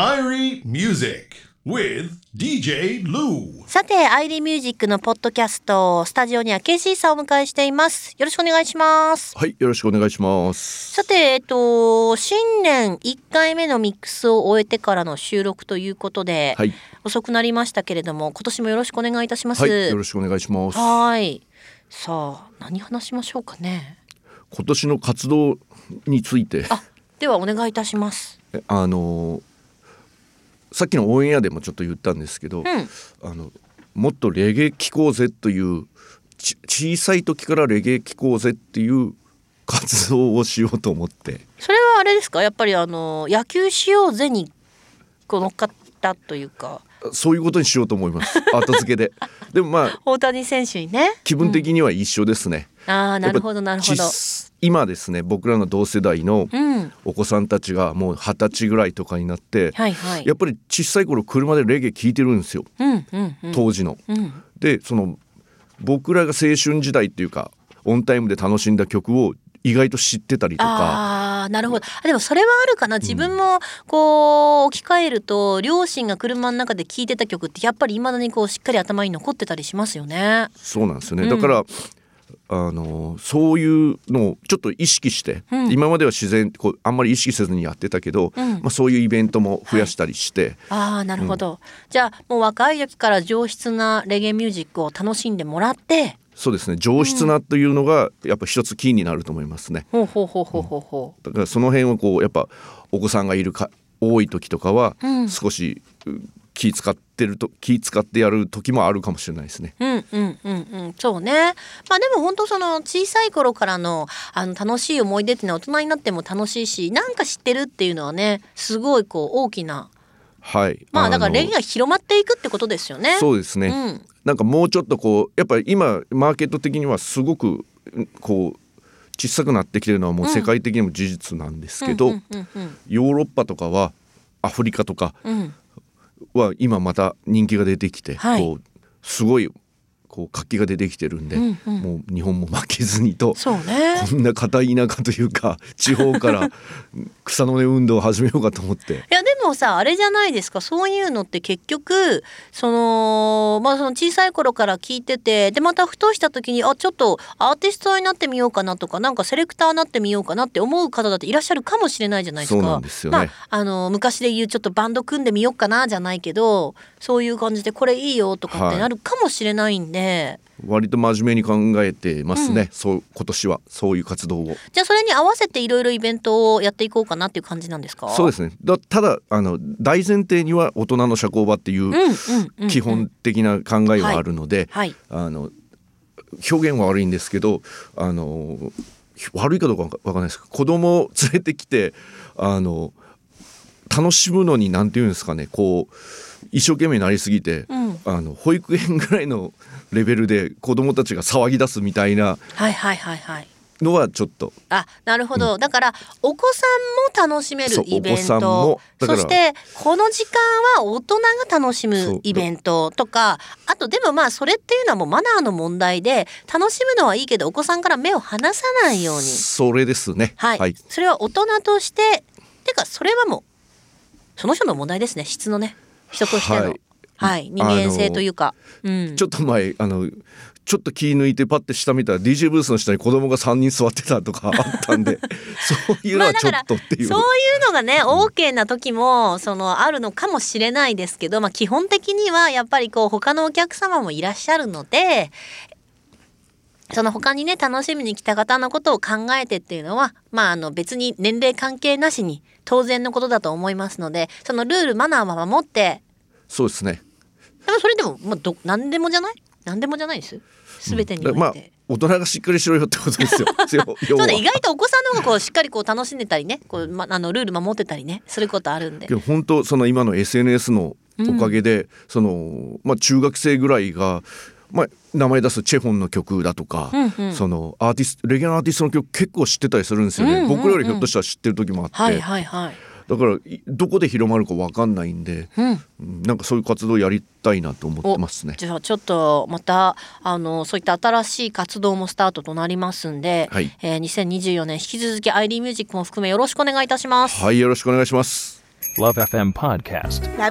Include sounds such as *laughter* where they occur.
Irie Music with DJ Lou. さて、アイリーミュージックのポッドキャスト、スタジオには KC さんをお迎えしています。よろしくお願いします。はい、よろしくお願いします。さて、えっと、新年1回目のミックスを終えてからの収録ということで、はい、遅くなりましたけれども、今年もよろしくお願いいたします。はい、よろしくお願いします。はいさあ、何話しましょうかね。今年の活動について、あ、ではお願いいたします。えあのさっきのオンエアでもちょっと言ったんですけど、うん、あのもっとレゲエ聴こうぜというち小さい時からレゲエ聴こうぜっていう活動をしようと思って。それはあれですか、やっぱりあの野球しようぜにこう乗っかったというか、そういうことにしようと思います。後付けで。でもまあ *laughs* 大谷選手にね。気分的には一緒ですね、ああ、なるほどなるほど。ち今ですね僕らの同世代のうん、お子さんたちがもう二十歳ぐらいとかになって、はいはい。やっぱり小さい頃車でレゲエ聴いてるんですようんうんうん。当時の。うん。でその僕らが青春時代っていうかオンタイムで楽しんだ曲を意外と知ってたりとかなるほどあでもそれはあるかな自分もこう置き換えると両親が車の中で聴いてた曲ってやっぱり未だにこうしっかり頭に残ってたりしますよね。そうなんですよね、うんだからあのそういうのをちょっと意識して、うん。今までは自然こうあんまり意識せずにやってたけど、うん。まあ、そういうイベントも増やしたりして、ああなるほど、じゃあもう若い時から上質なレゲエミュージックを楽しんでもらって。そうですね。上質なというのがやっぱ一つキーになると思いますね。ほうほうほうほうほうほだからその辺をこうやっぱお子さんがいるか多い時とかはうん。少しう気使ってると気使ってやる時もあるかもしれないですね。う。うんうんうんうんそうねまあでも本当その小さい頃からのあの楽しい思い出っていうのは大人になっても楽しいしなんか知ってるっていうのはねすごいこう大きなはい。まあだからのレゲエが広まっていくってことですよね。そうですね。うんなんかもうちょっとこうやっぱり今マーケット的にはすごくうんこう小さくなってきてるのはもう世界的にも事実なんですけど、ヨーロッパとかはアフリカとかうんうんは今また人気が出てきて、はい。こうすごいこう活気が出てきてるんで、うんうん。もう日本も負けずにとね。こんな片田舎というか地方から草の根運動を始めようかと思って。いやでもさあれじゃないですか。そういうのって結局そのまあその小さい頃から聞いててでまたふとした時にあちょっとアーティストになってみようかなとかなんかセレクターになってみようかなって思う方だっていらっしゃるかもしれないじゃないですか。まあ、あの昔で言うちょっとバンド組んでみようかなじゃないけどそういう感じでこれいいよとかってなるかもしれないんで、割と真面目に考えてますね、そう今年は。そういう活動を。じゃあそれに合わせていろいろイベントをやっていこうかなっていう感じなんですか？そうですね。だただあの大前提には大人の社交場っていううんうんうんうん。基本的な考えはあるので、表現は悪いんですけどあの悪いかどうかわかわかんないですけど子供を連れてきてあの楽しむのに何て言うんですかね。こう一生懸命になりすぎて、うんあの保育園ぐらいのレベルで子供たちが騒ぎ出すみたいなはいはいはいはい。のはちょっと。あなるほど、だからお子さんも楽しめるイベント。そしてこの時間は大人が楽しむイベントとかあとでもまあそれっていうのはもうマナーの問題で楽しむのはいいけどお子さんから目を離さないように。それですね。はい、それは大人としててかそれはもうその人の問題ですね。質のね。人としての、はいはい。人間性というか、うん、ちょっと前あのちょっと気抜いてパッて下見たら DJ ブースの下に子供が3人座ってたとか *laughs* あったんで *laughs* そういうのはちょっとっていう。そういうのがね OK な時もそのあるのかもしれないですけど、まあ、基本的にはやっぱりこう他のお客様もいらっしゃるのでその他にね楽しみに来た方のことを考えてっていうのは、まあ、あの別に年齢関係なしに当然のことだと思いますのでそのルールマナーは守ってそうですね。でもそれでも、まあ、ど何でもじゃない？何でもじゃないです？全てにおいて。まあ大人がしっかりしろよってことですよ。*laughs* そうだ意外とお子さんの方がこうしっかりこう楽しんでたりね。こう、ま、あのルール守ってたりね。することあるんで。け。ど本当その今の SNS のおかげで、そのまあ中学生ぐらいが。まあ、名前出すチェホンの曲だとか、うんうん。そのアーティストレギュラーアーティストの曲結構知ってたりするんですよね、うんうんうん。僕らよりひょっとしたら知ってる時もあって、はいはいはい。だからいどこで広まるかわかんないんで、うんうんなんかそういう活動やりたいなと思ってますね。じゃあちょっとまたあのそういった新しい活動もスタートとなりますんで、はいえー2024年引き続きアイリーミュージックも含めよろしくお願いいたします。はいよろしくお願いします。Love FM Podcast. ラ